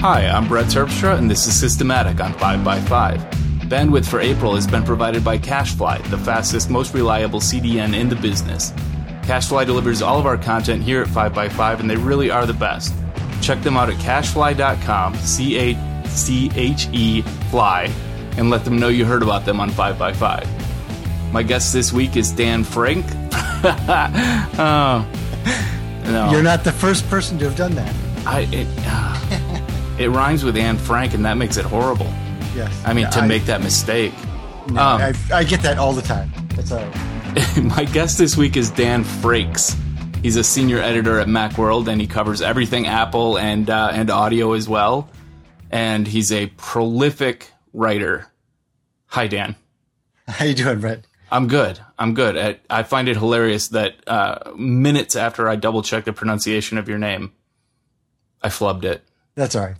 Hi, I'm Brett Terpstra, and this is Systematic on 5x5. Bandwidth for April has been provided by CacheFly, the fastest, most reliable CDN in the business. CacheFly delivers all of our content here at 5x5, and they really are the best. Check them out at cachefly.com, C A C H E fly, and let them know you heard about them on 5x5. My guest this week is Dan Frank. oh, no. You're not the first person to have done that. I, it, uh, it rhymes with Anne Frank, and that makes it horrible. Yes. I mean, Yeah, to make that mistake. no, um, I, I get that all the time. That's all right. My guest this week is Dan Frakes. He's a senior editor at Macworld, and he covers everything Apple and uh, and audio as well. And he's a prolific writer. Hi, Dan. How you doing, Brett? I'm good. I'm good. I, I find it hilarious that uh, minutes after I double checked the pronunciation of your name, I flubbed it. That's all right.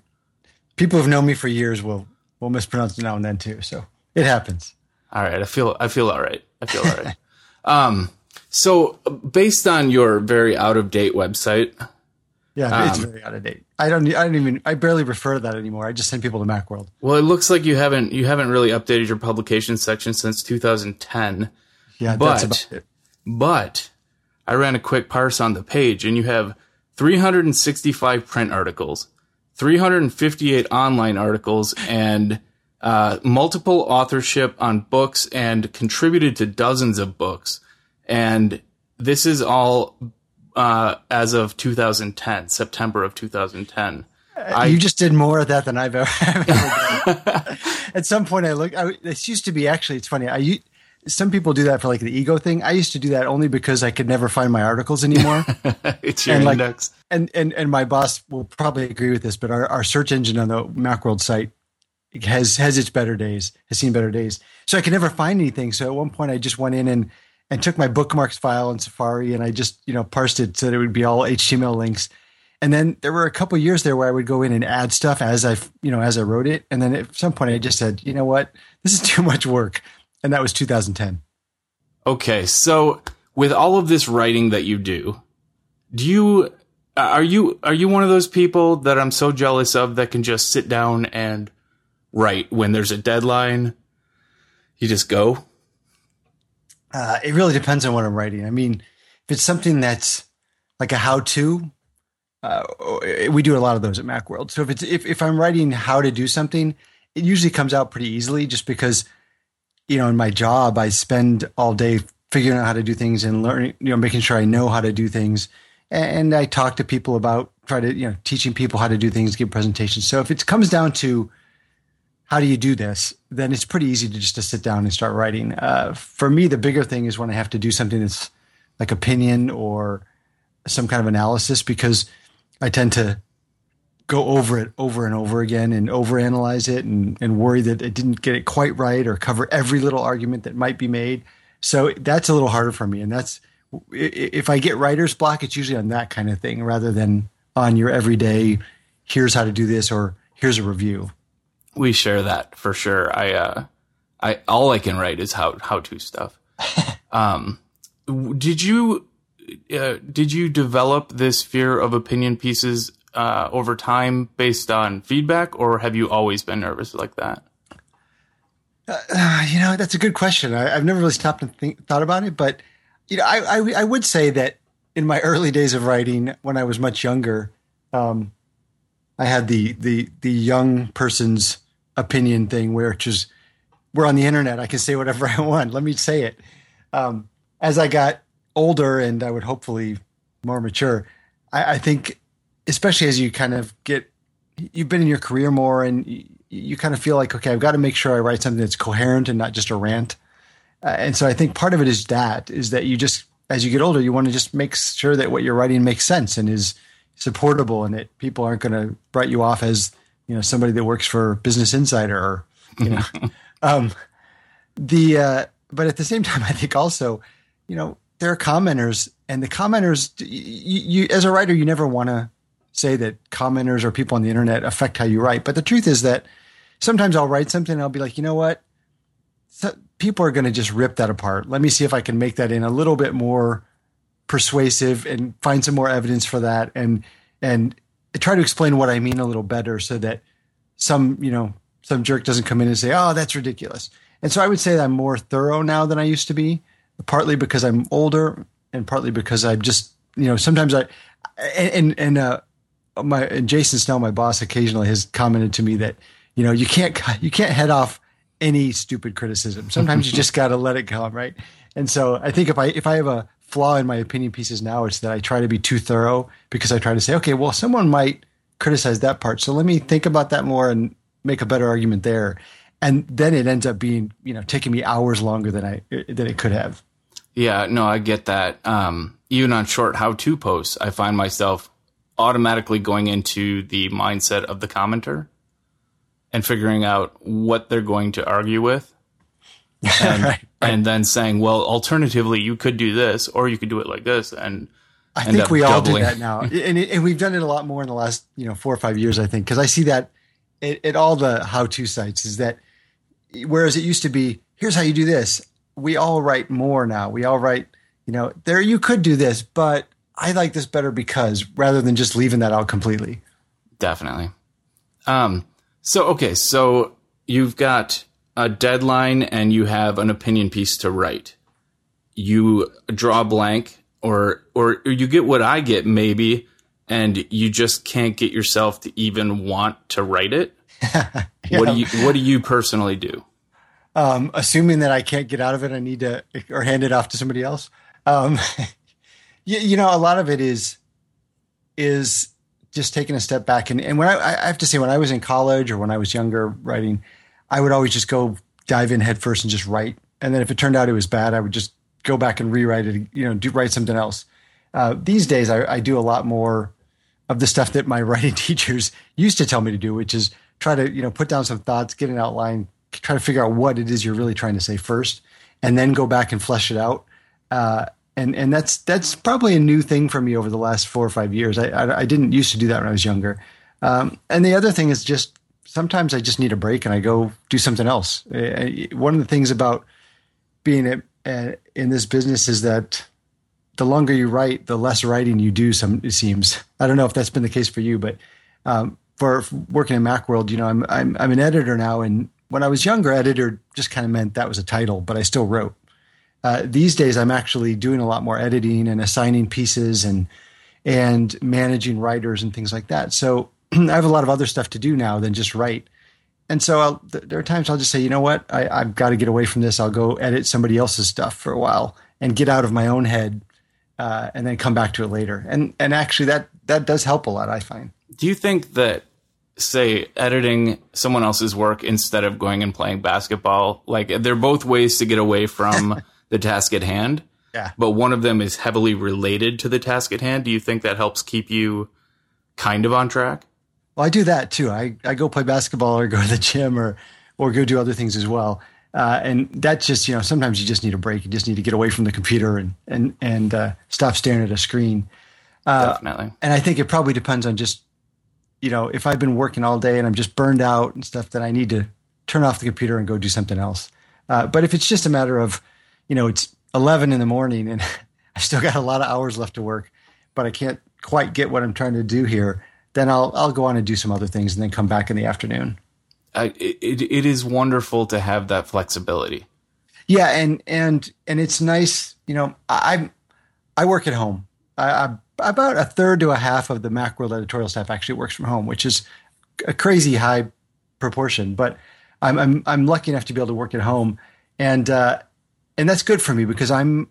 People who've known me for years will will mispronounce it now and then too. So it happens. All right, I feel I feel all right. I feel all right. um, so based on your very out of date website, Yeah, it's Um, very out of date. I don't. I don't even. I barely refer to that anymore. I just send people to MacWorld. well, it looks like you haven't you haven't really updated your publication section since 2010. Yeah, But- that's about it. But I ran a quick parse on the page, and you have 365 print articles, 358 online articles, and uh, multiple authorship on books, and contributed to dozens of books. And this is all uh, as of 2010, September of 2010. I- you just did more of that than I've ever, ever done. At some point, I look. I, this used to be actually. It's funny. I some people do that for like the ego thing. I used to do that only because I could never find my articles anymore. it's your And, like, index. and and and my boss will probably agree with this, but our, our search engine on the Macworld site has has its better days, has seen better days. So I could never find anything. So at one point, I just went in and and took my bookmarks file in Safari and I just you know parsed it so that it would be all HTML links. And then there were a couple years there where I would go in and add stuff as I you know as I wrote it. And then at some point, I just said, you know what, this is too much work, and that was 2010. Okay, so with all of this writing that you do, do you are you are you one of those people that I'm so jealous of that can just sit down and write when there's a deadline? You just go. Uh, it really depends on what I'm writing. I mean, if it's something that's like a how-to, uh, we do a lot of those at MacWorld. So if it's if, if I'm writing how to do something, it usually comes out pretty easily, just because you know in my job I spend all day figuring out how to do things and learning, you know, making sure I know how to do things, and I talk to people about try to you know teaching people how to do things, give presentations. So if it comes down to how do you do this? Then it's pretty easy to just to sit down and start writing. Uh, for me, the bigger thing is when I have to do something that's like opinion or some kind of analysis because I tend to go over it over and over again and overanalyze it and, and worry that I didn't get it quite right or cover every little argument that might be made. So that's a little harder for me. And that's if I get writer's block, it's usually on that kind of thing rather than on your everyday, here's how to do this or here's a review. We share that for sure. I uh I all I can write is how how to stuff. um did you uh, did you develop this fear of opinion pieces uh, over time based on feedback, or have you always been nervous like that? Uh, you know, that's a good question. I, I've never really stopped and think, thought about it, but you know, I, I I would say that in my early days of writing, when I was much younger, um, I had the the the young person's opinion thing, where it's just we're on the internet. I can say whatever I want. Let me say it. Um, as I got older, and I would hopefully more mature, I, I think, especially as you kind of get you've been in your career more and you, you kind of feel like okay i've got to make sure i write something that's coherent and not just a rant. Uh, and so i think part of it is that is that you just as you get older you want to just make sure that what you're writing makes sense and is supportable and that people aren't going to write you off as you know somebody that works for business insider or you know. Um the uh but at the same time i think also you know there are commenters and the commenters you, you as a writer you never want to say that commenters or people on the internet affect how you write. But the truth is that sometimes I'll write something and I'll be like, you know what? People are going to just rip that apart. Let me see if I can make that in a little bit more persuasive and find some more evidence for that and and try to explain what I mean a little better so that some, you know, some jerk doesn't come in and say, "Oh, that's ridiculous." And so I would say that I'm more thorough now than I used to be, partly because I'm older and partly because I'm just, you know, sometimes I and and uh, my and Jason Snell, my boss, occasionally has commented to me that you know you can't you can't head off any stupid criticism. Sometimes you just got to let it come, right? And so I think if I if I have a flaw in my opinion pieces now, it's that I try to be too thorough because I try to say, okay, well, someone might criticize that part, so let me think about that more and make a better argument there. And then it ends up being, you know, taking me hours longer than I than it could have. Yeah, no, I get that. Um, even on short how-to posts, I find myself automatically going into the mindset of the commenter and figuring out what they're going to argue with. And, right, right. and then saying, well, alternatively, you could do this or you could do it like this. And I think we all do that now. and, and we've done it a lot more in the last, you know, four or five years, I think, because I see that at, at all the how to sites is that whereas it used to be, here's how you do this. We all write more now. We all write, you know, there you could do this, but I like this better because rather than just leaving that out completely. Definitely. Um, so, okay. So you've got a deadline and you have an opinion piece to write. You draw a blank or, or, or you get what I get maybe, and you just can't get yourself to even want to write it. yeah. What do you, what do you personally do? Um, assuming that I can't get out of it, I need to, or hand it off to somebody else. Um, you, you know, a lot of it is is just taking a step back. And, and when I, I have to say, when I was in college or when I was younger writing, I would always just go dive in headfirst and just write. And then if it turned out it was bad, I would just go back and rewrite it, you know, do write something else. Uh, these days, I, I, do a lot more of the stuff that my writing teachers used to tell me to do, which is try to, you know, put down some thoughts, get an outline, try to figure out what it is you're really trying to say first, and then go back and flesh it out. Uh, and and that's that's probably a new thing for me over the last four or five years. I I, I didn't used to do that when I was younger. Um, and the other thing is just sometimes I just need a break and I go do something else. Uh, one of the things about being a, uh, in this business is that the longer you write, the less writing you do. Some it seems. I don't know if that's been the case for you, but um, for working in Macworld, you know, I'm I'm I'm an editor now, and when I was younger, editor just kind of meant that was a title, but I still wrote uh, these days I'm actually doing a lot more editing and assigning pieces and and managing writers and things like that. So I have a lot of other stuff to do now than just write. And so I'll, there are times I'll just say, you know what, I, I've got to get away from this. I'll go edit somebody else's stuff for a while and get out of my own head, uh, and then come back to it later. And and actually, that that does help a lot. I find. Do you think that say editing someone else's work instead of going and playing basketball like they're both ways to get away from the task at hand. Yeah. But one of them is heavily related to the task at hand. Do you think that helps keep you kind of on track? Well, I do that too. I, I go play basketball or go to the gym or or go do other things as well. Uh, and that's just you know sometimes you just need a break. You just need to get away from the computer and and and uh, stop staring at a screen. Uh, Definitely. And I think it probably depends on just you know if I've been working all day and I'm just burned out and stuff, then I need to turn off the computer and go do something else. Uh, but if it's just a matter of you know, it's 11 in the morning and I still got a lot of hours left to work, but I can't quite get what I'm trying to do here, then I'll I'll go on and do some other things and then come back in the afternoon. Uh, it, it is wonderful to have that flexibility. Yeah, and and and it's nice. You know, I I work at home. I, I, about a third to a half of the Macworld editorial staff actually works from home, which is a crazy high proportion. But I'm I'm I'm lucky enough to be able to work at home, and uh, and that's good for me because I'm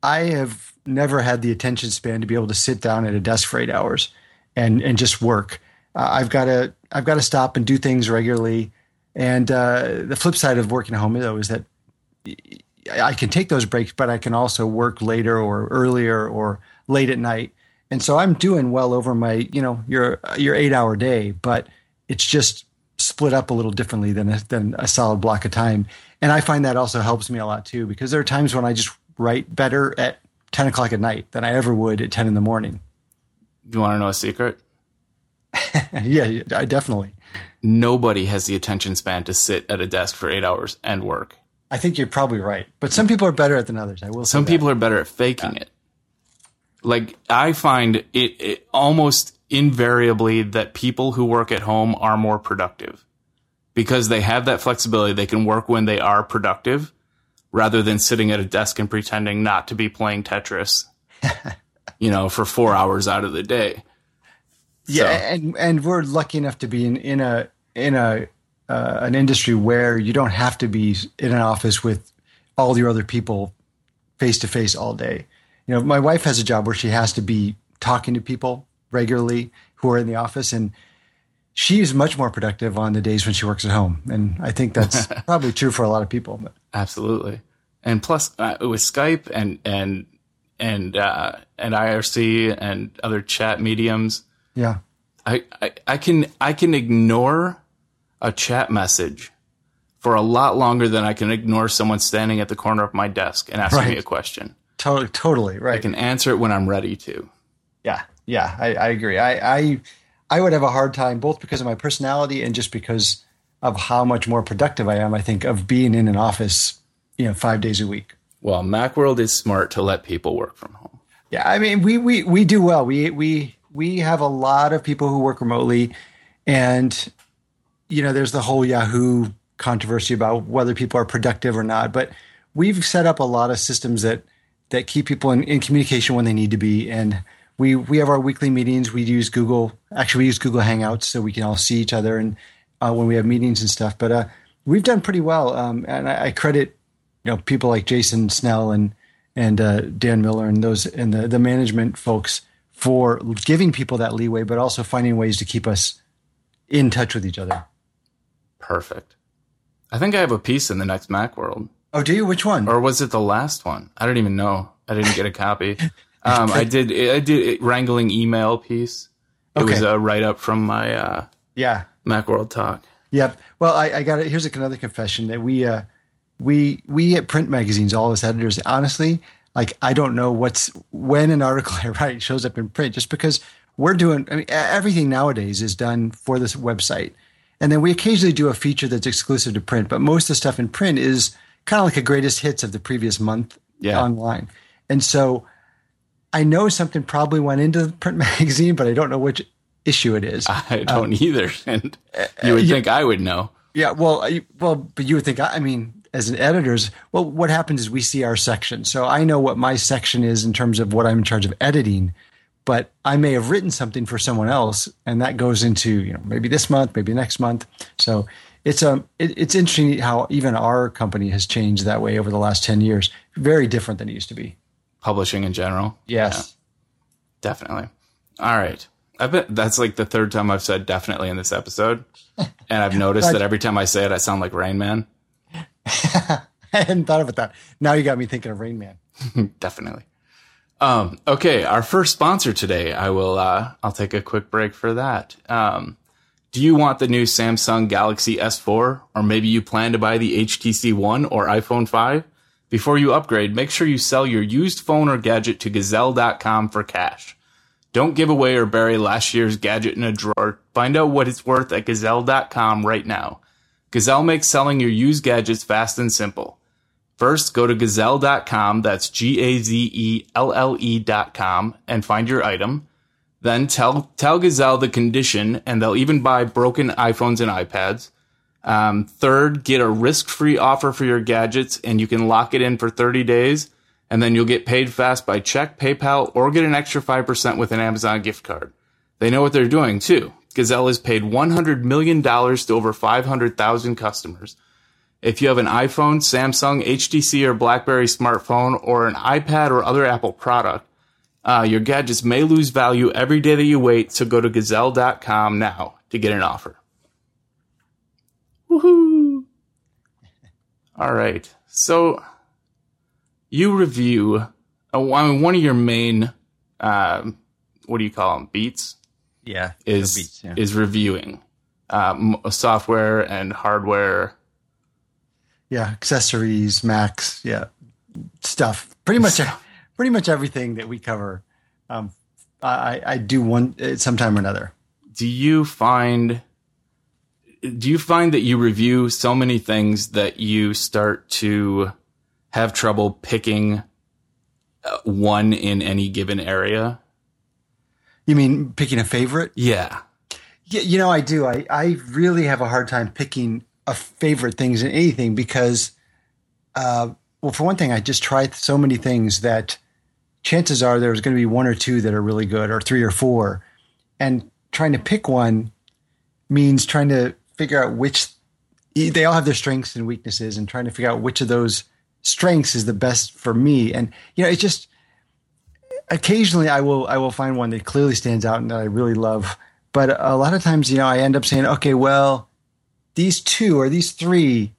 I have never had the attention span to be able to sit down at a desk for eight hours and and just work. Uh, I've got to I've got to stop and do things regularly. And uh, the flip side of working at home though is that I can take those breaks, but I can also work later or earlier or late at night. And so I'm doing well over my you know your your eight hour day, but it's just split up a little differently than a, than a solid block of time. And I find that also helps me a lot too, because there are times when I just write better at 10 o'clock at night than I ever would at 10 in the morning. Do you want to know a secret? yeah, I definitely. Nobody has the attention span to sit at a desk for eight hours and work. I think you're probably right, but some people are better at than others. I will. Some people are better at faking yeah. it. Like I find it, it almost invariably that people who work at home are more productive because they have that flexibility. They can work when they are productive rather than sitting at a desk and pretending not to be playing Tetris, you know, for four hours out of the day. Yeah, so. and and we're lucky enough to be in in a in a uh, an industry where you don't have to be in an office with all your other people face to face all day. You know, my wife has a job where she has to be talking to people regularly who are in the office and she's much more productive on the days when she works at home. And I think that's probably true for a lot of people. But. Absolutely. And plus uh, with Skype and, and, and, uh, and IRC and other chat mediums. Yeah. I, I, I can, I can ignore a chat message for a lot longer than I can ignore someone standing at the corner of my desk and asking right. me a question. Totally, totally right. I can answer it when I'm ready to. Yeah, yeah, I, I agree. I, I I would have a hard time both because of my personality and just because of how much more productive I am. I think of being in an office, you know, five days a week. Well, MacWorld is smart to let people work from home. Yeah, I mean, we we we do well. We we we have a lot of people who work remotely, and you know, there's the whole Yahoo controversy about whether people are productive or not. But we've set up a lot of systems that that keep people in, in communication when they need to be. And we we have our weekly meetings. We use Google. Actually, we use Google Hangouts so we can all see each other and uh, when we have meetings and stuff. But uh, we've done pretty well. Um, and I, I, credit you know people like Jason Snell and and uh, Dan Miller and those and the the management folks for giving people that leeway, but also finding ways to keep us in touch with each other. Perfect. I think I have a piece in the next Macworld. Oh, do you? Which one? Or was it the last one? I don't even know. I didn't get a copy. Um, I did. I did wrangling email piece. It okay. was a write up from my uh, yeah MacWorld talk. Yep. Well, I, I got it. Here's another confession that we uh, we we at print magazines, all us editors, honestly, like I don't know what's when an article I write shows up in print, just because we're doing. I mean, everything nowadays is done for this website. And then we occasionally do a feature that's exclusive to print, but most of the stuff in print is kind of like a greatest hits of the previous month yeah. online. And so I know something probably went into the print magazine, but I don't know which issue it is. I don't um, either. And you would uh, think I would know. Yeah. Well, well, but you would think, I mean, as an editor's, well, what happens is we see our section. So I know what my section is in terms of what I'm in charge of editing but I may have written something for someone else, and that goes into you know maybe this month, maybe next month. So it's um it, it's interesting how even our company has changed that way over the last ten years. Very different than it used to be. Publishing in general. Yes, yeah, definitely. All right. I bet that's like the third time I've said definitely in this episode, and I've noticed that every time I say it, I sound like Rain Man. I hadn't thought about that. Now you got me thinking of Rain Man. definitely. Um, okay, our first sponsor today. I will. Uh, I'll take a quick break for that. Um, do you want the new Samsung Galaxy S4, or maybe you plan to buy the HTC One or iPhone 5? Before you upgrade, make sure you sell your used phone or gadget to Gazelle.com for cash. Don't give away or bury last year's gadget in a drawer. Find out what it's worth at Gazelle.com right now. Gazelle makes selling your used gadgets fast and simple. First, go to gazelle.com, that's G A Z E L L E.com, and find your item. Then tell, tell Gazelle the condition, and they'll even buy broken iPhones and iPads. Um, third, get a risk free offer for your gadgets, and you can lock it in for 30 days, and then you'll get paid fast by check, PayPal, or get an extra 5% with an Amazon gift card. They know what they're doing, too. Gazelle has paid $100 million to over 500,000 customers. If you have an iPhone, Samsung, HTC, or BlackBerry smartphone, or an iPad or other Apple product, uh, your gadgets may lose value every day that you wait, so go to gazelle.com now to get an offer. Woohoo! All right. So you review, uh, I mean, one of your main, uh, what do you call them? Beats? Yeah. Is, beats, yeah. is reviewing uh, software and hardware yeah, accessories, Macs, yeah, stuff. Pretty much, pretty much everything that we cover. Um, I, I do one uh, sometime or another. Do you find? Do you find that you review so many things that you start to have trouble picking uh, one in any given area? You mean picking a favorite? Yeah. Yeah, you know, I do. I, I really have a hard time picking a favorite things in anything because, uh, well, for one thing, I just try so many things that chances are there's going to be one or two that are really good, or three or four, and trying to pick one means trying to figure out which they all have their strengths and weaknesses, and trying to figure out which of those strengths is the best for me. And you know, it's just occasionally I will I will find one that clearly stands out and that I really love. But a lot of times, you know, I end up saying, okay, well, these two or these three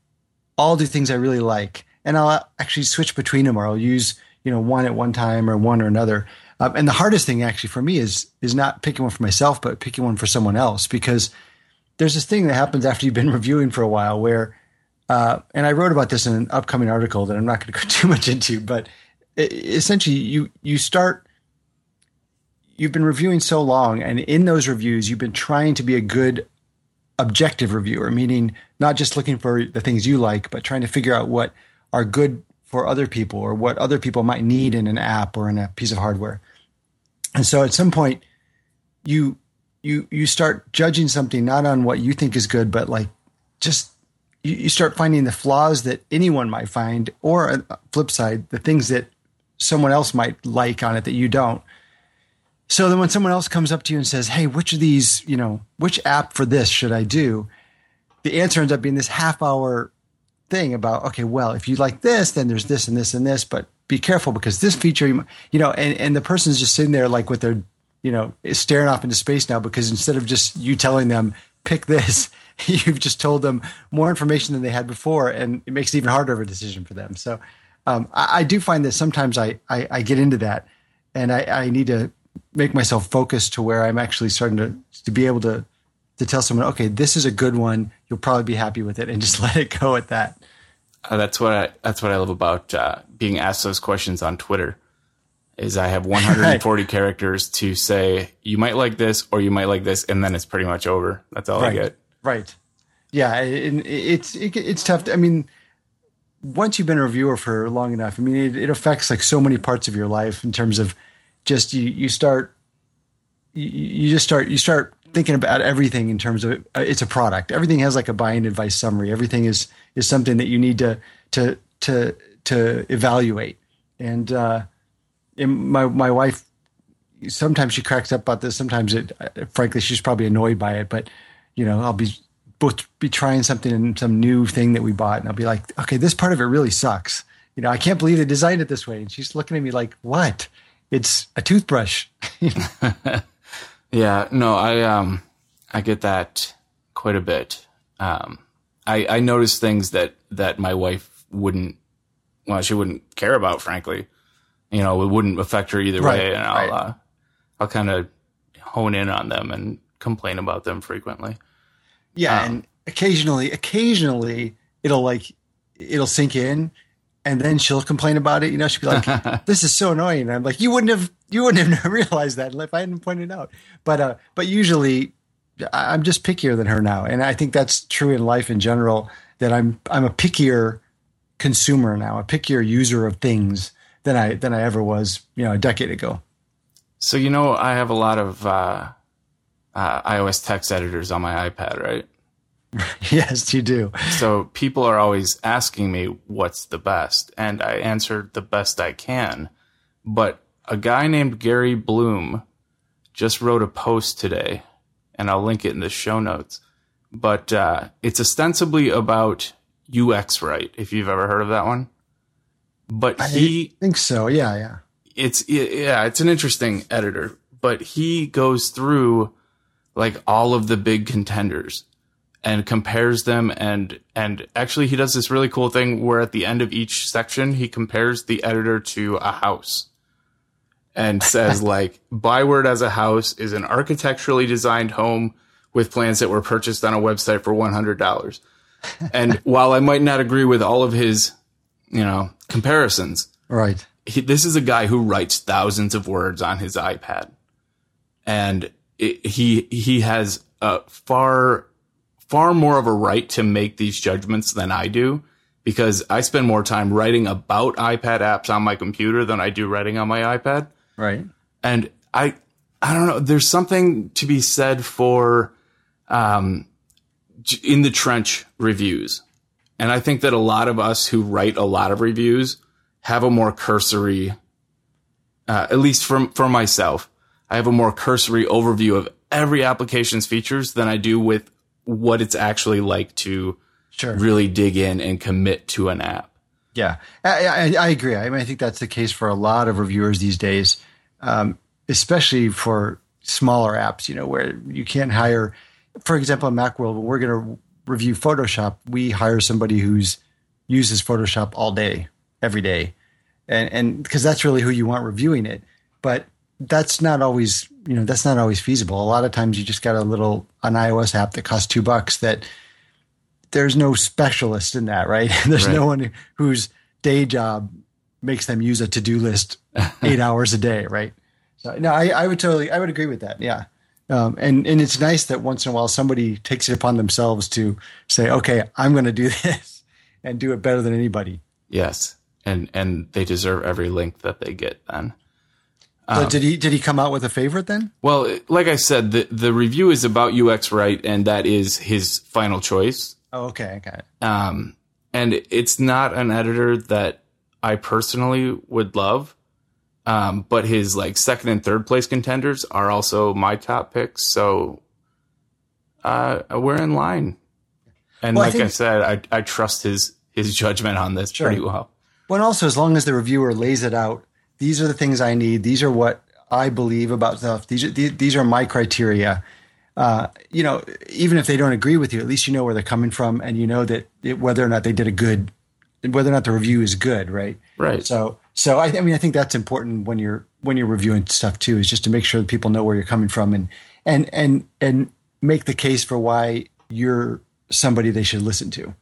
all do things I really like, and I'll actually switch between them, or I'll use you know one at one time or one or another. Um, and the hardest thing actually for me is is not picking one for myself, but picking one for someone else because there's this thing that happens after you've been reviewing for a while where, uh, and I wrote about this in an upcoming article that I'm not going to go too much into, but essentially you you start you've been reviewing so long and in those reviews you've been trying to be a good objective reviewer meaning not just looking for the things you like but trying to figure out what are good for other people or what other people might need in an app or in a piece of hardware. And so at some point you you you start judging something not on what you think is good but like just you, you start finding the flaws that anyone might find or uh, flip side the things that someone else might like on it that you don't. So then when someone else comes up to you and says, Hey, which of these, you know, which app for this should I do? The answer ends up being this half hour thing about, okay, well, if you like this, then there's this and this and this, but be careful because this feature, you know, and, and the person's just sitting there like with their, you know, staring off into space now because instead of just you telling them, pick this, you've just told them more information than they had before. And it makes it even harder of a decision for them. So, um, I, I, do find that sometimes I, I, I get into that and I, I, need to make myself focus to where I'm actually starting to, to be able to, to tell someone, okay, this is a good one. You'll probably be happy with it and just let it go at that. Uh, that's what I, that's what I love about uh, being asked those questions on Twitter. Is I have 140 characters to say you might like this or you might like this, and then it's pretty much over. That's all right. I get. Right. Yeah, it, it's it, it's tough. To, I mean, once you've been a reviewer for long enough, I mean, it, it, affects like so many parts of your life in terms of just you, you start, you, you just start, you start thinking about everything in terms of uh, it's a product. Everything has like a buying advice summary. Everything is, is something that you need to, to, to, to evaluate. And, uh, my, my wife, sometimes she cracks up about this. Sometimes it, frankly, she's probably annoyed by it, but you know, I'll be both be trying something in some new thing that we bought, and I'll be like, okay, this part of it really sucks. You know, I can't believe they designed it this way. And she's looking at me like, what? It's a toothbrush. yeah, no, I um, I get that quite a bit. Um, I I notice things that that my wife wouldn't, well, she wouldn't care about, frankly. You know, it wouldn't affect her either right, way, and I'll right. uh, I'll kind of hone in on them and complain about them frequently. Yeah, um, and occasionally, occasionally it'll like it'll sink in, and then she'll complain about it. You know, she'll be like, "This is so annoying." And I'm like, "You wouldn't have you wouldn't have realized that if I hadn't pointed out." But uh, but usually, I'm just pickier than her now, and I think that's true in life in general. That I'm I'm a pickier consumer now, a pickier user of things than I than I ever was, you know, a decade ago. So you know, I have a lot of uh, uh, iOS text editors on my iPad, right? yes, you do. So people are always asking me what's the best, and I answer the best I can. But a guy named Gary Bloom just wrote a post today, and I'll link it in the show notes. But uh, it's ostensibly about UX Write, if you've ever heard of that one. But he I think so. Yeah, yeah. It's yeah, it's an interesting editor, but he goes through like all of the big contenders and compares them and and actually he does this really cool thing where at the end of each section he compares the editor to a house and says like Byword as a house is an architecturally designed home with plans that were purchased on a website for $100. and while I might not agree with all of his, you know, comparisons, right. He, this is a guy who writes thousands of words on his iPad. And it, he he has a far far more of a right to make these judgments than I do because I spend more time writing about iPad apps on my computer than I do writing on my iPad. Right. And I I don't know. There's something to be said for um, in the trench reviews. And I think that a lot of us who write a lot of reviews have a more cursory, uh, at least from for myself, I have a more cursory overview of every application's features than I do with what it's actually like to Sure. really dig in and commit to an app. Yeah, I, I, I agree. I mean, I think that's the case for a lot of reviewers these days, um, especially for smaller apps. You know, where you can't hire, for example, in Macworld, we're going to review Photoshop, we hire somebody who's uses Photoshop all day, every day, and and because that's really who you want reviewing it. But that's not always, you know, that's not always feasible. A lot of times, you just got a little an iOS app that costs two bucks that there's no specialist in that, right? there's Right. no one whose day job makes them use a to-do list eight hours a day, right? So no, I, I would totally, I would agree with that. Yeah. Um, and, and it's nice that once in a while somebody takes it upon themselves to say, okay, I'm going to do this and do it better than anybody. Yes. And and they deserve every link that they get then. so did he, did he come out with a favorite then? Well, like I said, the the review is about UX Write and that is his final choice. Oh, okay. I got it. Um and it's not an editor that I personally would love. Um, but his like second and third place contenders are also my top picks. So uh, we're in line. And Well, like I, think- said, I, I trust his his judgment on this Sure. pretty well. Well, and also as long as the reviewer lays it out, these are the things I need. These are what I believe about stuff. These are these, these are my criteria. Uh, you know, even if they don't agree with you, at least you know where they're coming from, and you know that it, whether or not they did a good, whether or not the review is good, right? Right. So, so I, I mean, I think that's important when you're when you're reviewing stuff too, is just to make sure that people know where you're coming from and and and and make the case for why you're somebody they should listen to.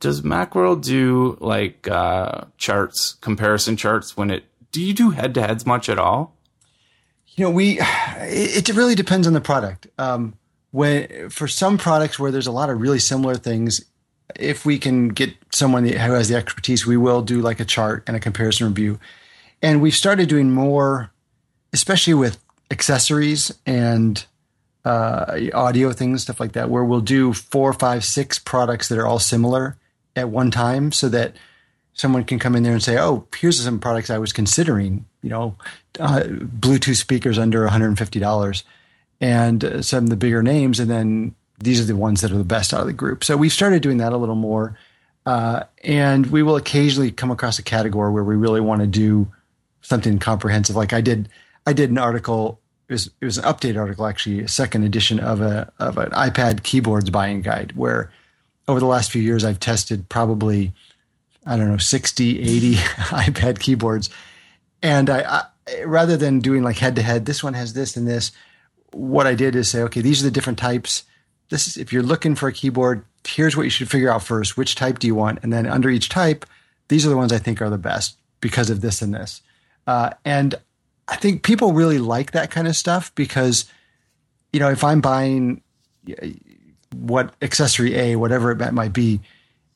Does Macworld do like uh, charts, comparison charts when it? Do you do head to heads much at all? You know, we it, it really depends on the product. Um, when for some products where there's a lot of really similar things, if we can get someone who has the expertise, we will do like a chart and a comparison review. And we've started doing more, especially with accessories and uh, audio things, stuff like that, where we'll do four, five, six products that are all similar at one time, so that someone can come in there and say, "Oh, here's some products I was considering." You know, uh, Bluetooth speakers under one hundred and fifty dollars, and uh, some of the bigger names, and then these are the ones that are the best out of the group. So we've started doing that a little more, uh, and we will occasionally come across a category where we really want to do something comprehensive. Like I did, I did an article. It was, it was an update article, actually, a second edition of a of an iPad keyboards buying guide, where over the last few years I've tested probably I don't know 60, 80 iPad keyboards, and I, I rather than doing like head to head, this one has this and this. What I did is say, okay, these are the different types. This is if you're looking for a keyboard, here's what you should figure out first. Which type do you want? And then under each type, these are the ones I think are the best because of this and this. Uh, and I think people really like that kind of stuff because, you know, if I'm buying what accessory A, whatever it might be,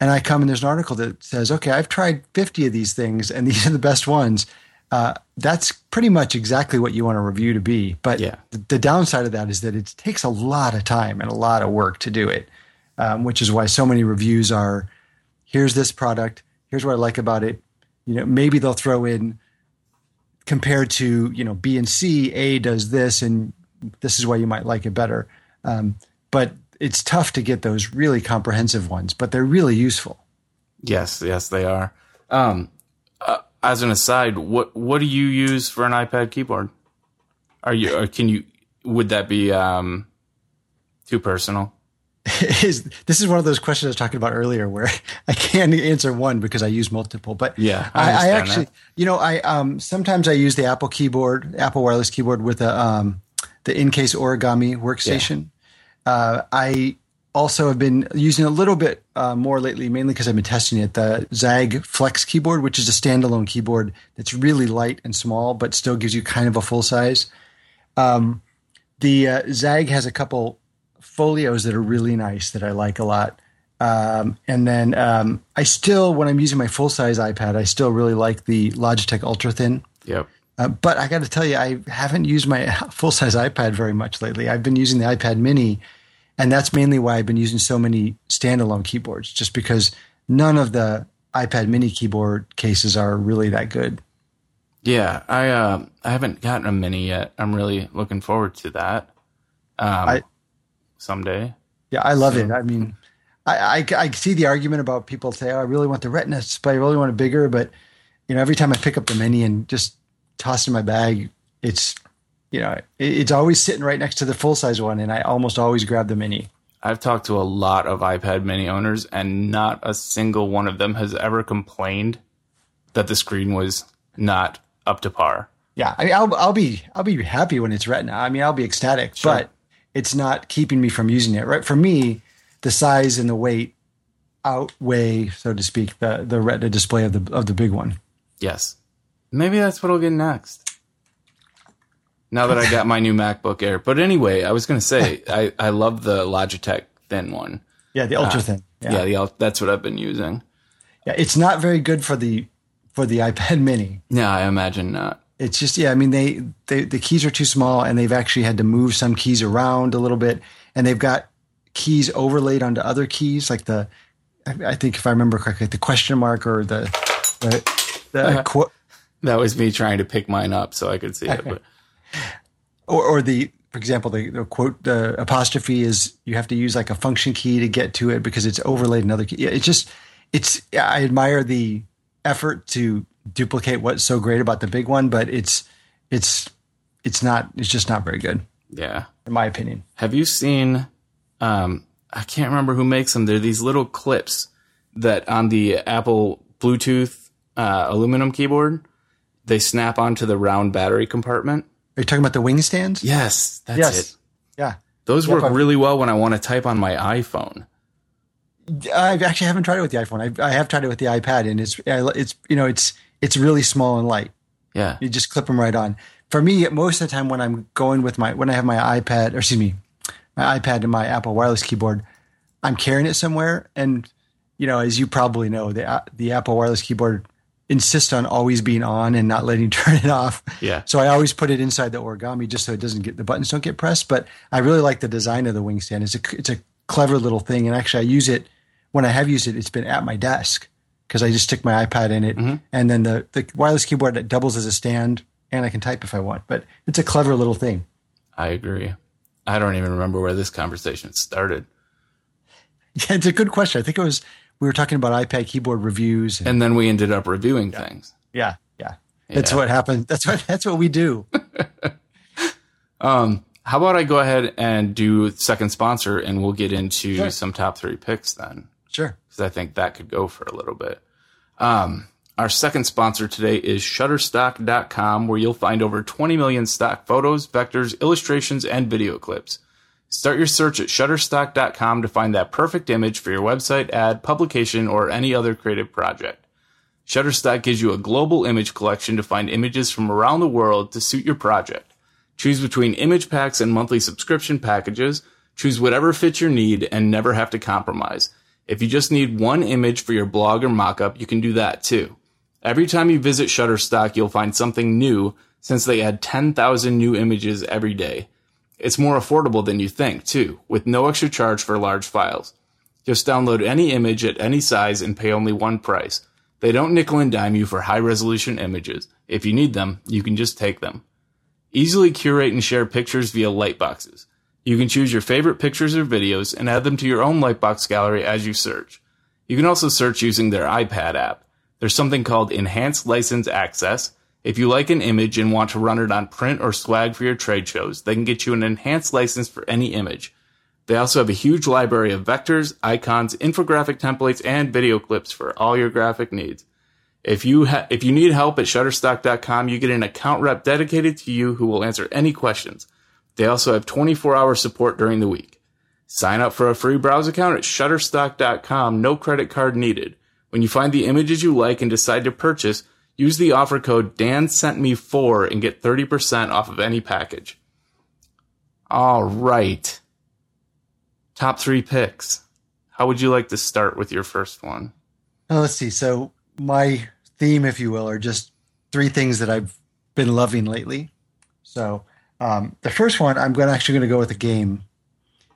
and I come and there's an article that says, okay, I've tried 50 of these things and these are the best ones. Uh, that's pretty much exactly what you want a review to be. But Yeah. the, the downside of that is that it takes a lot of time and a lot of work to do it, um, which is why so many reviews are here's this product, here's what I like about it. You know, maybe they'll throw in compared to, you know, B and C, A does this, and this is why you might like it better. Um, but it's tough to get those really comprehensive ones, but they're really useful. Yes, yes, they are. Um, as an aside, what what do you use for an iPad keyboard? Are you or can you? Would that be um, too personal? is this is one of those questions I was talking about earlier where I can't answer one because I use multiple. But Yeah, I I, actually, that. you know, I um sometimes I use the Apple keyboard, Apple wireless keyboard with a um the Incase origami workstation. Uh, I also have been using a little bit uh, more lately, mainly because I've been testing it. The ZAGG Flex keyboard, which is a standalone keyboard that's really light and small, but still gives you kind of a full size. Um, the uh, ZAGG has a couple folios that are really nice that I like a lot. Um, and then um, I still, when I'm using my full size iPad, I still really like the Logitech Ultra Thin. Yep. Uh, but I got to tell you, I haven't used my full size iPad very much lately. I've been using the iPad Mini, and that's mainly why I've been using so many standalone keyboards, just because none of the iPad Mini keyboard cases are really that good. Yeah, I uh, I haven't gotten a mini yet. I'm really looking forward to that. Um, I- someday. Yeah, I love it. I mean, I, I, I see the argument about people say, oh, I really want the Retina display, I really want it bigger. But, you know, every time I pick up the Mini and just toss it in my bag, it's, you know, it, it's always sitting right next to the full size one. And I almost always grab the Mini. I've talked to a lot of iPad mini owners, and not a single one of them has ever complained that the screen was not up to par. Yeah, I mean, I'll, I'll be I'll be happy when it's Retina. I mean, I'll be ecstatic, Sure. but it's not keeping me from using it. Right for me, the size and the weight outweigh, so to speak, the the Retina display of the of the big one. Yes. Maybe that's what I'll get next. Now that I got my new MacBook Air. But anyway, I was going to say, I, I love the Logitech thin one. Yeah, the ultra uh, thin. Yeah, the, that's what I've been using. Yeah, it's not very good for the for the iPad Mini. Yeah, I imagine not. It's just yeah, I mean they, they the keys are too small and they've actually had to move some keys around a little bit and they've got keys overlaid onto other keys like the I, think if I remember correctly the question mark or the the, the uh-huh. qu- That was me trying to pick mine up so I could see it. But or, or the for example the, the quote the apostrophe is you have to use like a function key to get to it because it's overlaid another key. Yeah, it's just it's I admire the effort to duplicate what's so great about the big one, but it's it's it's not it's just not very good yeah. in my opinion. Have you seen? Um, I can't remember who makes them. They're these little clips that on the Apple Bluetooth uh, aluminum keyboard, they snap onto the round battery compartment. Are you talking about the wing stands? Yes, that's Yes. it. Yeah. Those Yep, work I've- really well when I want to type on my iPhone. I actually haven't tried it with the iPhone. I, I have tried it with the iPad, and it's it's you know it's it's really small and light. Yeah, You just clip them right on. For me, most of the time when I'm going with my when I have my iPad or excuse me, my iPad and my Apple wireless keyboard, I'm carrying it somewhere, and you know, as you probably know, the the Apple wireless keyboard insists on always being on and not letting you turn it off. Yeah. So I always put it inside the origami just so it doesn't get the buttons don't get pressed. But I really like the design of the wing stand. It's a it's a clever little thing, and actually I use it when I have used it. It's been at my desk because I just stick my iPad in it, mm-hmm. and then the the wireless keyboard that doubles as a stand, and I can type if I want. But it's a clever little thing. I agree. I don't even remember where this conversation started. Yeah, it's a good question. I think it was we were talking about iPad keyboard reviews. And, And then we ended up reviewing things. yeah, yeah, that's Yeah. what happened. That's what that's what we do. Um, how about I go ahead and do second sponsor and we'll get into Sure. some top three picks then. Sure. because I think that could go for a little bit. Um, our second sponsor today is Shutterstock.com, where you'll find over 20 million stock photos, vectors, illustrations, and video clips. Start your search at Shutterstock.com to find that perfect image for your website, ad, publication, or any other creative project. Shutterstock gives you a global image collection to find images from around the world to suit your project. Choose between image packs and monthly subscription packages. Choose whatever fits your need and never have to compromise. If you just need one image for your blog or mockup, you can do that too. Every time you visit Shutterstock, you'll find something new since they add 10,000 new images every day. It's more affordable than you think too, with no extra charge for large files. Just download any image at any size and pay only one price. They don't nickel and dime you for high resolution images. If you need them, you can just take them. Easily curate and share pictures via lightboxes. You can choose your favorite pictures or videos and add them to your own Lightbox gallery as you search. You can also search using their iPad app. There's something called Enhanced License Access. If you like an image and want to run it on print or swag for your trade shows, they can get you an enhanced license for any image. They also have a huge library of vectors, icons, infographic templates, and video clips for all your graphic needs. If you ha- if you need help at Shutterstock.com, you get an account rep dedicated to you who will answer any questions. They also have 24-hour support during the week. Sign up for a free browse account at Shutterstock.com. No credit card needed. When you find the images you like and decide to purchase, use the offer code Dan sent me 4 and get 30% off of any package. All right. Top 3 picks. How would you like to start with your first one? Now, let's see. So my theme, if you will, are just three things that I've been loving lately. So um, the first one, I'm going actually going to go with a game,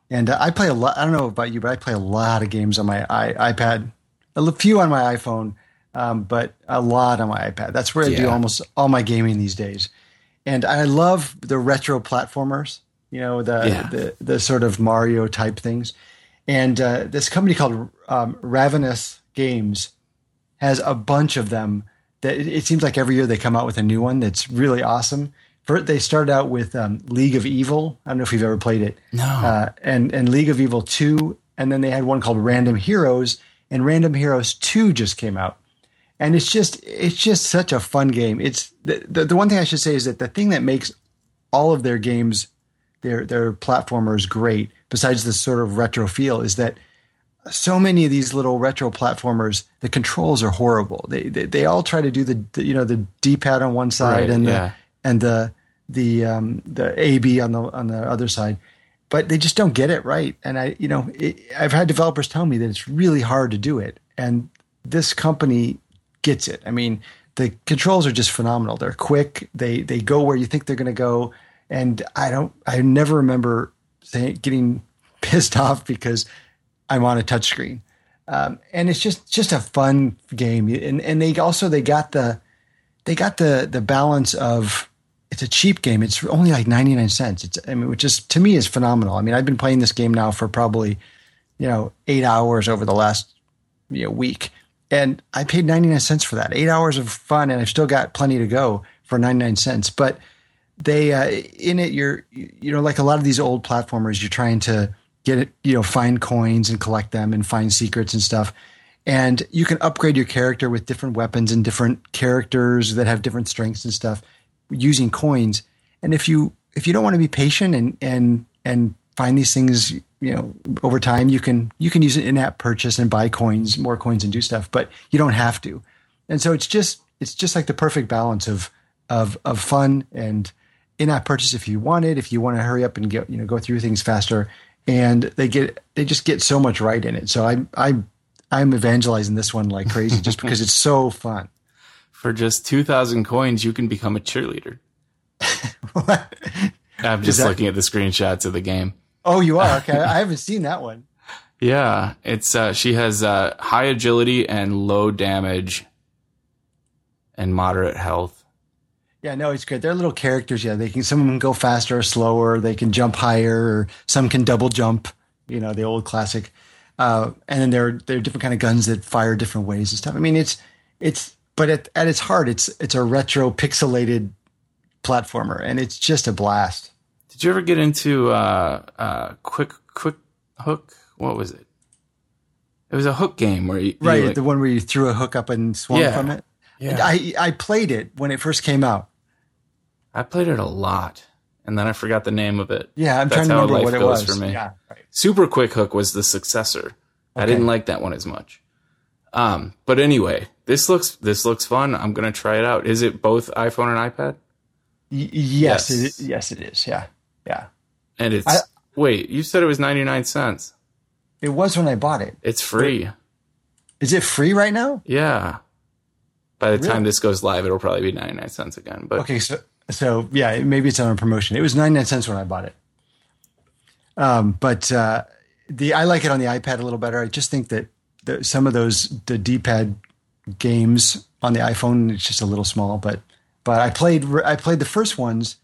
and uh, I play a lot. I don't know about you, but I play a lot of games on my I- iPad, a few on my iPhone, um, but a lot on my iPad. That's where I do almost all my gaming these days. And I love the retro platformers, you know, the Yeah. the, the sort of Mario type things. And uh, this company called um, Ravenous Games has a bunch of them. That it, it seems like every year they come out with a new one that's really awesome. First, they started out with um, League of Evil. I don't know if you've ever played it. No. Uh, and and League of Evil two, and then they had one called Random Heroes, and Random Heroes two just came out and it's just it's just such a fun game. It's the, the the one thing I should say is that the thing that makes all of their games their their platformers great, besides the sort of retro feel, is that so many of these little retro platformers, the controls are horrible. They they, they all try to do the, the you know the D pad on one side Right, and yeah. the and the the um, the A B on the on the other side. But they just don't get it right, and I, you know, it, I've had developers tell me that it's really hard to do it, and this company gets it. I mean, the controls are just phenomenal. They're quick. They they go where you think they're going to go. And I don't. I never remember saying, getting pissed off because I'm on a touchscreen. Um, and it's just just a fun game. And and they also they got the they got the the balance of it's a cheap game. It's only like 99 cents. It's I mean, which is to me is phenomenal. I mean, I've been playing this game now for probably you know eight hours over the last you know week and I paid 99 cents for that. Eight hours of fun, and I've still got plenty to go for 99 cents. But they, uh, in it, you're, you know, like a lot of these old platformers, you're trying to get it, you know, find coins and collect them and find secrets and stuff. And you can upgrade your character with different weapons and different characters that have different strengths and stuff using coins. And if you, if you don't want to be patient and, and, and find these things, you know, over time, you can you can use an in-app purchase and buy coins, more coins, and do stuff, but you don't have to. And so it's just it's just like the perfect balance of of of fun and in-app purchase if you want it, if you want to hurry up and get you know go through things faster, and they get they just get so much right in it. So I I I'm evangelizing this one like crazy just because it's so fun. For just 2,000 coins, you can become a cheerleader. I'm just that- looking at the screenshots of the game. Oh, you are okay. I haven't seen that one. Yeah, it's uh, she has uh, high agility and low damage and moderate health. Yeah, no, it's great. They're little characters. Yeah, they can. Some of them go faster or slower. They can jump higher, or some can double jump. You know, the old classic. Uh, and then there there are different kind of guns that fire different ways and stuff. I mean, it's it's but at, at its heart, it's it's a retro pixelated platformer, and it's just a blast. Did you ever get into uh, uh, quick quick hook? What was it? It was a hook game where you, you, Right, like- the one where you threw a hook up and swung Yeah. from it. Yeah. I I played it when it first came out. I played it a lot, and then I forgot the name of it. Yeah, I'm That's trying to remember what it was. for me. Yeah, right. Super Quick Hook was the successor. I didn't like that one as much. Um, but anyway, this looks this looks fun. I'm gonna try it out. Is it both iPhone and iPad? Y- yes, Yes. It, yes, it is. Yeah, yeah. And it's I- wait, you said it was 99 cents. It was when I bought it. It's free. Is it free right now? Yeah. By the time this goes live, it'll probably be 99 cents again. But Okay, so so yeah, maybe it's on a promotion. It was ninety nine cents when I bought it. Um, but uh, the I like it on the iPad a little better. I just think that the, some of those the D pad games on the iPhone it's just a little small. But but I played I played the first ones,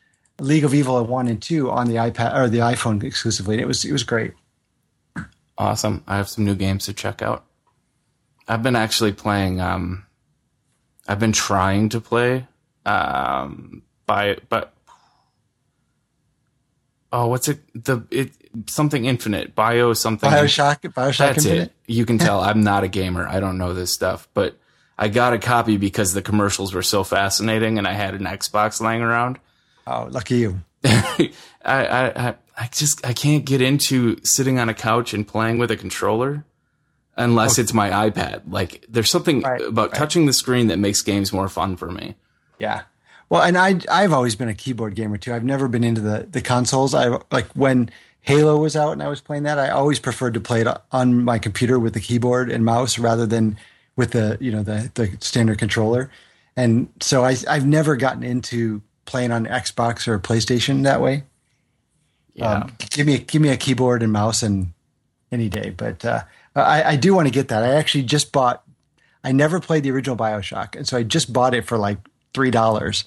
League of Evil at one and two on the iPad or the iPhone exclusively, and it was it was great. awesome. I have some new games to check out. I've been actually playing um I've been trying to play um by but Oh, what's it the it something infinite, bio something Bioshock Bioshock That's Infinite. it. You can tell I'm not a gamer. I don't know this stuff, but I got a copy because the commercials were so fascinating and I had an Xbox laying around. Oh, lucky you. I, I, I, just, I can't get into sitting on a couch and playing with a controller unless it's my iPad. Like there's something Right, about touching the screen that makes games more fun for me. Yeah. Well, and I I've always been a keyboard gamer too. I've never been into the the consoles. I like when Halo was out and I was playing that. I always preferred to play it on my computer with the keyboard and mouse rather than with the you know the the standard controller. and so I, I've never gotten into playing on Xbox or PlayStation that way. Yeah. Um, give me a, give me a keyboard and mouse and any day. But uh, I, I do want to get that. I actually just bought. I never played the original Bioshock, and so I just bought it for like three dollars,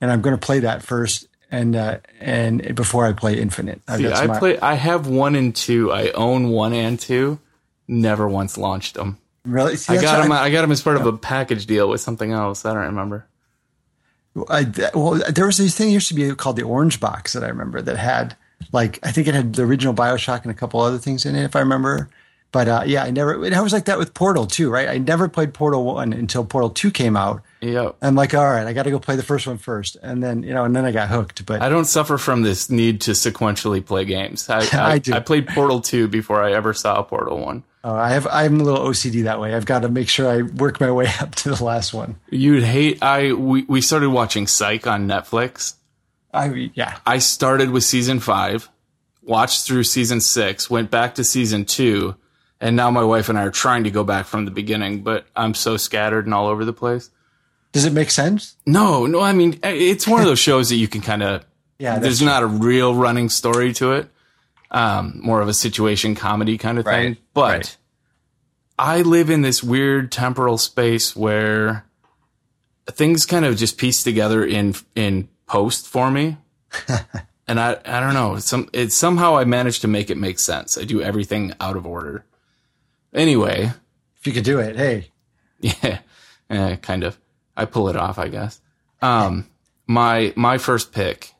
and I'm going to play that first and uh, and before I play Infinite. Uh, See, I my- play. I have one and two. I own one and two. Never once launched them. really. See, I got them. I got them as part of a package deal with something else. I don't remember. I, well, there was this thing used to be called the Orange Box that I remember that had like I think it had the original Bioshock and a couple other things in it if I remember. But uh, yeah, I never. It was like that with Portal too, right? I never played Portal one until Portal two came out. Yep. I'm like, all right, I got to go play the first one first, and then you know, and then I got hooked. But I don't suffer from this need to sequentially play games. I, I, I do. I played Portal 2 before I ever saw Portal 1. uh, I have I'm a little OCD that way. I've got to make sure I work my way up to the last one. You'd hate I we, we started watching Psych on Netflix. I yeah, I started with season 5, watched through season 6, went back to season 2, and now my wife and I are trying to go back from the beginning, but I'm so scattered and all over the place. does it make sense? No, no, I mean it's one of those shows that you can kind of Yeah, there's true. not a real running story to it. Um, more of a situation comedy kind of thing. But right. I live in this weird temporal space where things kind of just piece together in in post for me. and I I don't know, some it's somehow I managed to make it make sense. I do everything out of order. Anyway, If you could do it, hey, yeah, eh, kind of. I pull it off, I guess. Um, my my first pick,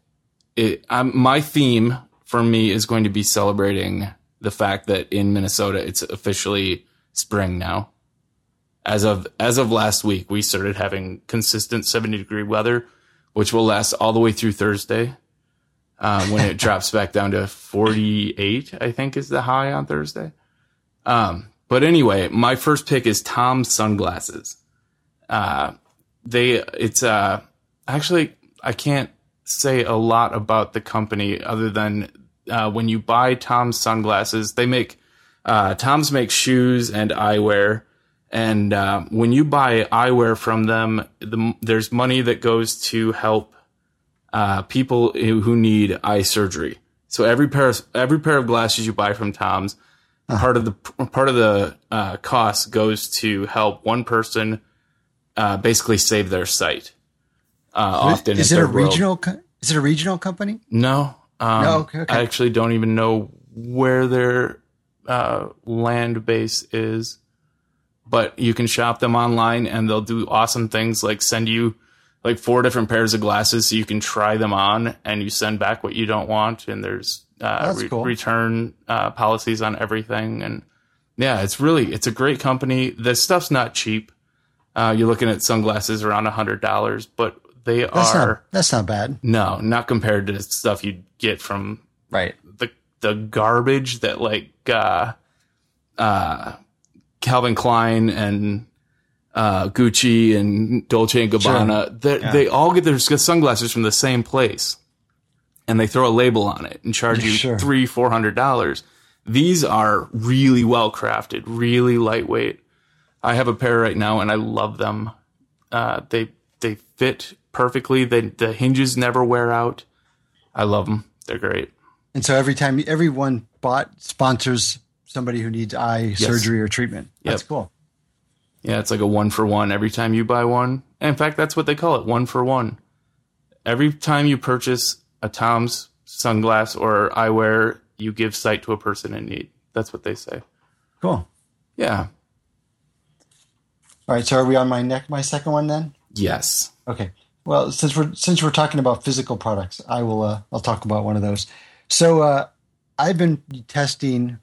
it, um, my theme for me is going to be celebrating the fact that in Minnesota it's officially spring now. As of as of last week, we started having consistent seventy degree weather, which will last all the way through Thursday. Um, when it drops back down to 48, I think is the high on Thursday. Um, but anyway, my first pick is TOMS sunglasses. Uh, they, it's, uh, actually, I can't say a lot about the company other than, uh, when you buy TOMS sunglasses, they make, uh, TOMS make shoes and eyewear. And, uh, when you buy eyewear from them, the, there's money that goes to help, uh, people who need eye surgery. So every pair of, every pair of glasses you buy from TOMS, part of the part of the uh, cost goes to help one person uh, basically save their sight. Uh, often is it a regional? Co- is it a regional company? No, um, No, okay, okay. I actually don't even know where their uh, land base is, but you can shop them online, and they'll do awesome things like send you like four different pairs of glasses so you can try them on, and you send back what you don't want, and there's uh, re- cool. return uh, policies on everything, and yeah, it's really it's a great company. This stuff's not cheap. Uh, you're looking at sunglasses around a hundred dollars, but they That's are not that's not bad, no, not compared to stuff you'd get from right? the the garbage that like uh uh Calvin Klein and uh Gucci and Dolce and Gabbana they they all get their sunglasses from the same place and they throw a label on it and charge you Sure. three four hundred dollars these are really well crafted really lightweight I have a pair right now and I love them uh they they fit perfectly they the hinges never wear out I love them they're great And so every time everyone bought sponsors somebody who needs eye surgery or treatment. That's Yep. cool. Yeah, it's like a one for one every time you buy one. In fact, that's what they call it, one for one. Every time you purchase a TOMS sunglass or eyewear, you give sight to a person in need. That's what they say. Cool. Yeah. All right. So are we on my neck? My second one then? Yes. Okay. Well, since we're since we're talking about physical products, I will uh, I'll talk about one of those. So uh, I've been testing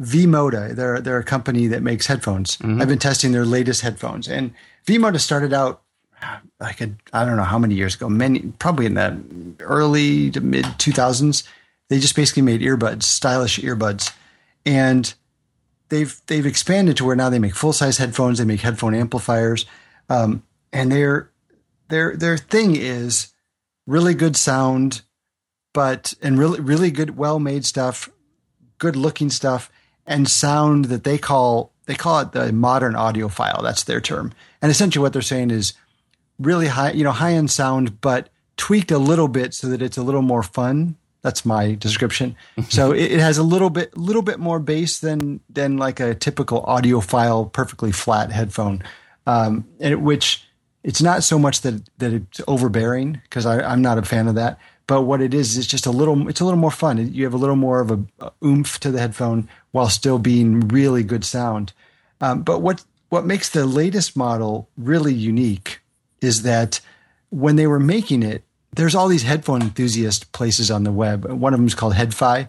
Vmoda. They're they're a company that makes headphones. I've been testing their latest headphones, and Vmoda started out like a, I don't know how many years ago, many probably in the early to mid two thousands. They just basically made earbuds, stylish earbuds, and they've they've expanded to where now they make full size headphones. They make headphone amplifiers, um, and their their their thing is really good sound, but and really really good well made stuff, good looking stuff, and sound that they call they call it the modern audiophile. That's their term. And essentially, what they're saying is really high, you know, high end sound, but tweaked a little bit so that it's a little more fun. That's my description. so it, it, has a little bit, little bit more bass than than like a typical audiophile, perfectly flat headphone, um, and it, which it's not so much that that it's overbearing because I'm not a fan of that. But what it is is just a little. It's a little more fun. You have a little more of a, a oomph to the headphone while still being really good sound. Um, but what what makes the latest model really unique is that when they were making it, there's all these headphone enthusiast places on the web. One of them is called HeadFi,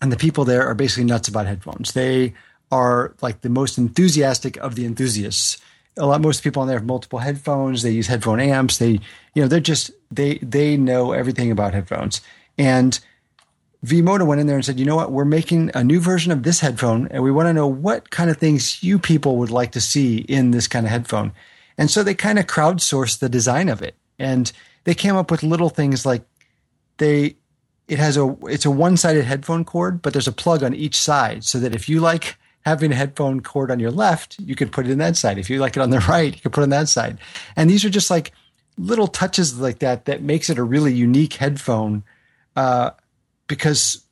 and the people there are basically nuts about headphones. They are like the most enthusiastic of the enthusiasts. A lot, most people on there have multiple headphones. They use headphone amps. They, you know, they're just they they know everything about headphones. And Vmoda went in there and said, you know what, we're making a new version of this headphone, and we want to know what kind of things you people would like to see in this kind of headphone. And so they kind of crowdsourced the design of it, and they came up with little things like they it has a it's a one sided headphone cord, but there's a plug on each side, so that if you like having a headphone cord on your left, you could put it in that side. If you like it on the right, you could put it on that side. And these are just like little touches like that that makes it a really unique headphone. Uh, because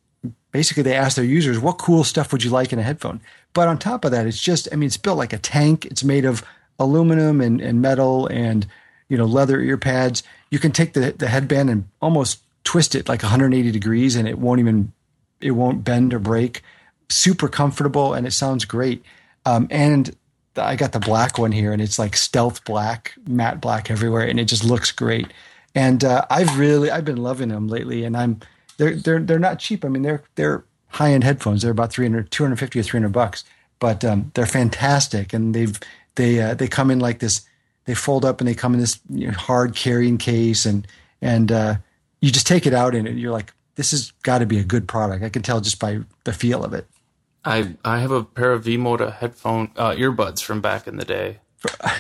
basically they ask their users, what cool stuff would you like in a headphone? But on top of that, it's just, I mean, it's built like a tank. It's made of aluminum and, and metal and, you know, leather ear pads. You can take the, the headband and almost twist it like 180 degrees and it won't even, it won't bend or break. Super comfortable and it sounds great. Um, and I got the black one here and it's like stealth black, matte black everywhere. And it just looks great. And uh, I've really, I've been loving them lately and I'm, they're they're they're not cheap. I mean, they're they're high end headphones. They're about 300, 250 or three hundred bucks, but um, they're fantastic, and they've they uh, they come in like this. They fold up and they come in this you know, hard carrying case, and and uh, you just take it out and you're like, this has got to be a good product. I can tell just by the feel of it. I I have a pair of Vmoda headphone uh, earbuds from back in the day.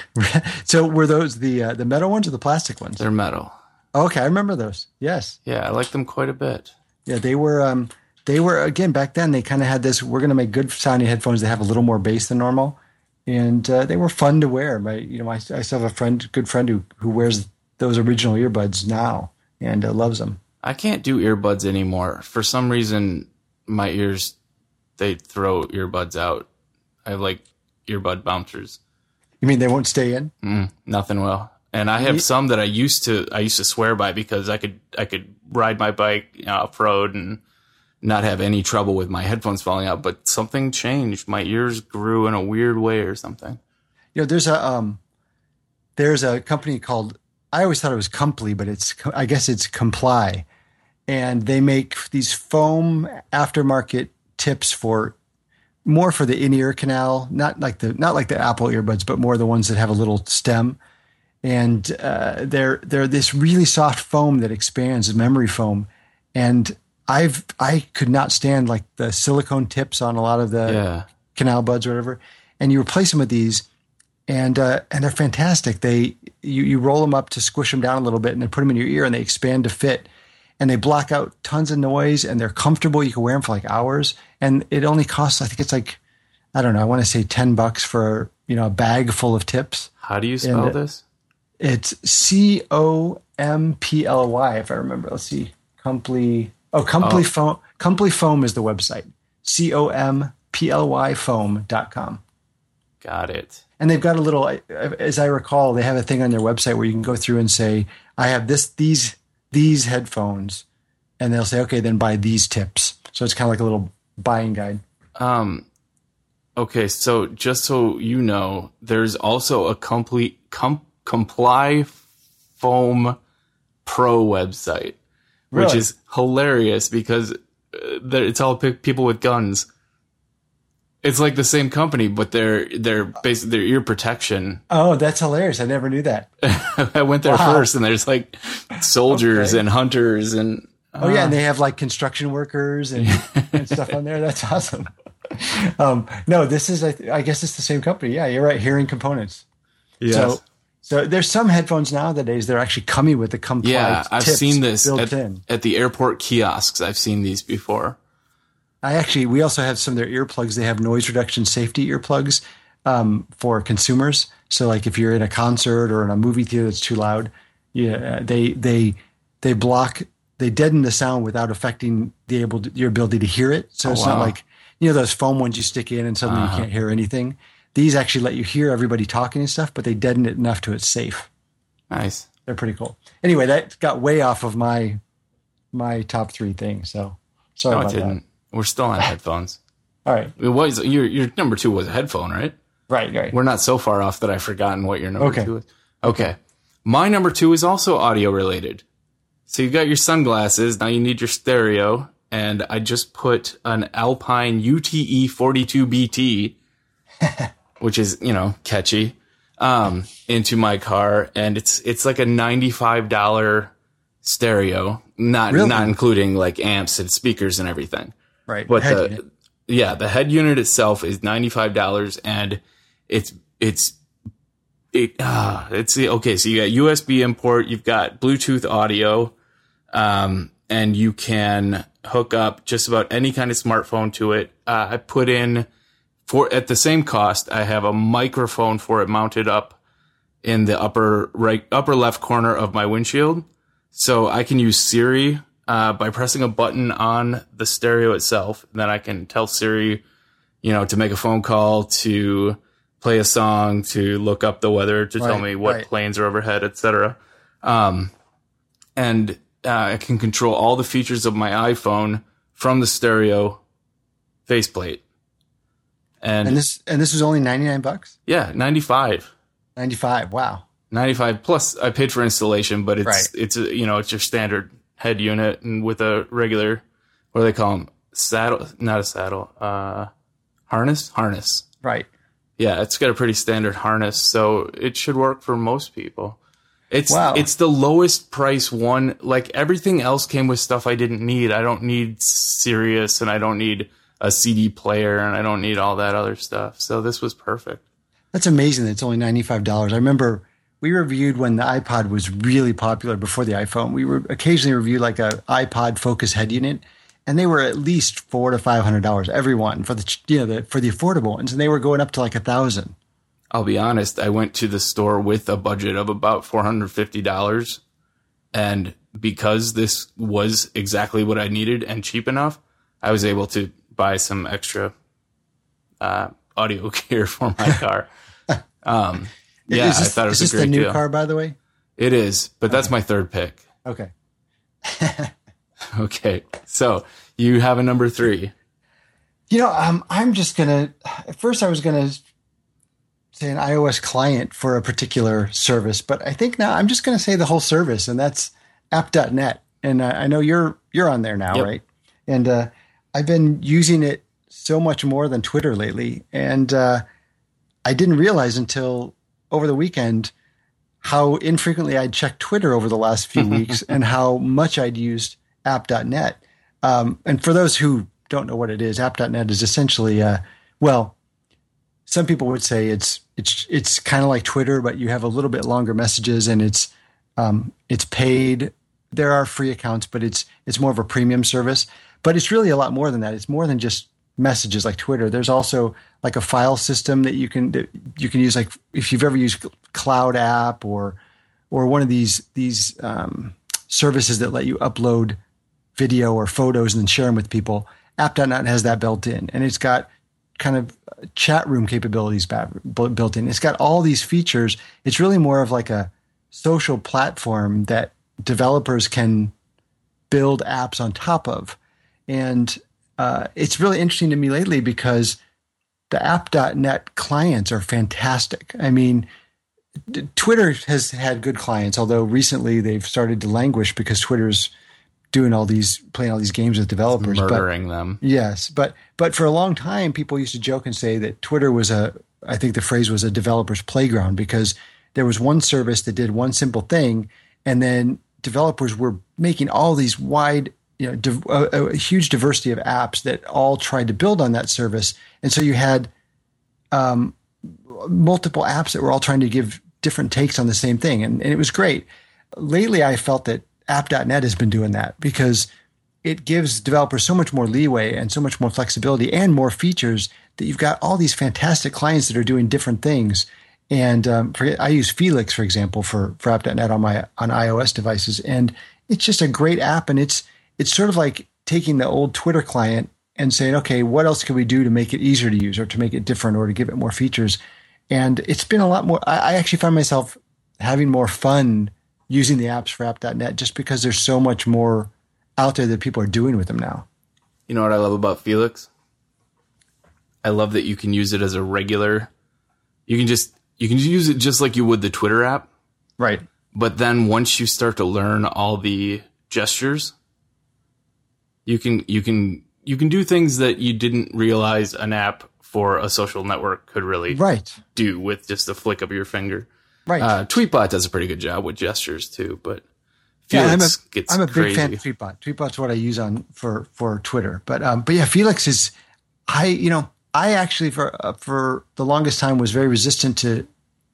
so were those the uh, the metal ones or the plastic ones? They're metal. Okay, I remember those. Yes. Yeah, I like them quite a bit. Yeah, they were um they were again back then they kind of had this we're going to make good sounding headphones that have a little more bass than normal and uh, they were fun to wear. My you know I, I still have a friend good friend who who wears those original earbuds now and uh, loves them. I can't do earbuds anymore. For some reason my ears they throw earbuds out. I have like earbud bouncers. You mean they won't stay in? Mm, nothing will and I have some that I used to I used to swear by because I could I could ride my bike you know, off road and not have any trouble with my headphones falling out. But something changed. My ears grew in a weird way or something. You know, there's a um, there's a company called I always thought it was Comply, but it's I guess it's Comply, and they make these foam aftermarket tips for more for the in ear canal, not like the not like the Apple earbuds, but more the ones that have a little stem and uh, they're they're this really soft foam that expands, memory foam, and I've I could not stand like the silicone tips on a lot of the yeah. canal buds or whatever, and you replace them with these, and uh, and they're fantastic. They you you roll them up to squish them down a little bit, and then put them in your ear, and they expand to fit, and they block out tons of noise, and they're comfortable. You can wear them for like hours, and it only costs I think it's like I don't know I want to say ten bucks for you know a bag full of tips. How do you spell and, this? It's C O M P L Y, if I remember. Let's see. Comply. Oh, Comply oh. Foam. Comply Foam is the website. C O M P L Y foam.com. Got it. And they've got a little, as I recall, they have a thing on their website where you can go through and say, I have this, these, these headphones. And they'll say, okay, then buy these tips. So it's kind of like a little buying guide. Um, okay. So just so you know, there's also a complete, com- Comply Foam Pro website, really? which is hilarious because uh, it's all people with guns. It's like the same company, but they're they're basically their ear protection. Oh, that's hilarious! I never knew that. I went there wow. first, and there's like soldiers okay. and hunters and. Uh, oh yeah, and uh, they have like construction workers and, and stuff on there. That's awesome. Um, no, this is I, guess it's the same company. Yeah, you're right. Hearing components. Yes. So so there's some headphones nowadays they're actually coming with the Comply. Yeah, I've seen this at, at, the airport kiosks. I've seen these before. I actually we also have some of their earplugs. They have noise reduction safety earplugs um, for consumers. So like if you're in a concert or in a movie theater that's too loud, yeah, they they they block they deaden the sound without affecting the able to, your ability to hear it. So Oh, it's wow. not like you know those foam ones you stick in and suddenly Uh-huh. you can't hear anything. These actually let you hear everybody talking and stuff, but they deaden it enough to it's safe. Nice. They're pretty cool. Anyway, that got way off of my my top three things. So sorry No, it about that. didn't. We're still on headphones. All right, It was your your number two was a headphone, right? right, right. We're not so far off that I've forgotten what your number Okay. two is. Okay. My number two is also audio related. So you've got your sunglasses. Now you need your stereo. And I just put an Alpine UTE 42BT, which is, you know, catchy, um, into my car. And it's, it's like a $95 stereo, not, Really? not including like amps and speakers and everything. right. But Head the unit. yeah, the head unit itself is ninety five dollars, and it's it's it ah it's the okay. So you got USB import, you've got Bluetooth audio, um, and you can hook up just about any kind of smartphone to it. Uh, I put in for at the same cost. I have a microphone for it mounted up in the upper right upper left corner of my windshield, so I can use Siri uh, by pressing a button on the stereo itself. And then I can tell Siri, you know, to make a phone call, to play a song, to look up the weather, to tell me what right. planes are overhead, etc. Um, and uh, I can control all the features of my iPhone from the stereo faceplate. And, and this and this was only ninety nine bucks, yeah, 95. ninety five. Wow. 95 plus I paid for installation, but it's Right. it's a, you know, it's your standard head unit and with a regular what do they call them? Saddle, not a saddle, uh harness, harness. Right. Yeah, it's got a pretty standard harness, so it should work for most people. It's Wow. it's the lowest price one. Like everything else came with stuff I didn't need. I don't need Sirius and I don't need a CD player and I don't need all that other stuff. So this was perfect. That's amazing. That it's only ninety five dollars. I remember we reviewed when the iPod was really popular before the iPhone. We were occasionally reviewed like a iPod Focus head unit, and they were at least four to five hundred dollars every one for the you know the, for the affordable ones, and they were going up to like a thousand. I'll be honest, I went to the store with a budget of about $450. And because this was exactly what I needed and cheap enough, I was able to buy some extra uh, audio gear for my car. Um, yeah, is this, I thought it was a great the new deal. car, by the way? It is, but that's my third pick. Okay. Okay, so you have a number three. You know, um, I'm just gonna. At first, I was gonna say an iOS client for a particular service, but I think now I'm just gonna say the whole service, and that's app.net. And uh, I know you're you're on there now, Yep. right? And uh, I've been using it so much more than Twitter lately, and uh, I didn't realize until over the weekend how infrequently I'd checked Twitter over the last few weeks, and how much I'd used app.net. Um, and for those who don't know what it is, app.net is essentially, uh, well, some people would say it's it's it's kind of like Twitter, but you have a little bit longer messages, and it's um, it's paid. There are free accounts, but it's it's more of a premium service. But it's really a lot more than that. It's more than just messages like Twitter. There's also like a file system that you can that you can use. Like if you've ever used Cloud App or or one of these these um, services that let you upload video or photos and then share them with people. App.net has that built in, and it's got kind of chat room capabilities built in. It's got all these features. It's really more of like a social platform that developers can build apps on top of. And uh, it's really interesting to me lately because the app.net clients are fantastic. I mean, Twitter has had good clients, although recently they've started to languish because Twitter's doing all these, playing all these games with developers. But Murdering them. Yes, but but for a long time, people used to joke and say that Twitter was a. I think the phrase was a developer's playground because there was one service that did one simple thing, and then developers were making all these wide, you know, div- a, a huge diversity of apps that all tried to build on that service, and so you had um, multiple apps that were all trying to give different takes on the same thing, and, and it was great. Lately, I felt that app.net has been doing that because it gives developers so much more leeway and so much more flexibility and more features that you've got all these fantastic clients that are doing different things. And um, for, I use Felix, for example, for, for app.net on my on iOS devices, and it's just a great app. And it's it's sort of like taking the old Twitter client and saying, okay, what else can we do to make it easier to use, or to make it different, or to give it more features? And it's been a lot more. I, I actually find myself having more fun using the apps for app.net just because there's so much more out there that people are doing with them now. You know what I love about Felix? I love that you can use it as a regular. You can just you can use it just like you would the Twitter app. Right. But then once you start to learn all the gestures, you can you can you can do things that you didn't realize an app for a social network could really right. do with just a flick of your finger. Right. Uh, Tweetbot does a pretty good job with gestures too, but yeah, I'm a, gets I'm a big fan of Tweetbot. Tweetbot's what I use on for for Twitter. But um, but yeah, Felix is I you know I actually for uh, for the longest time was very resistant to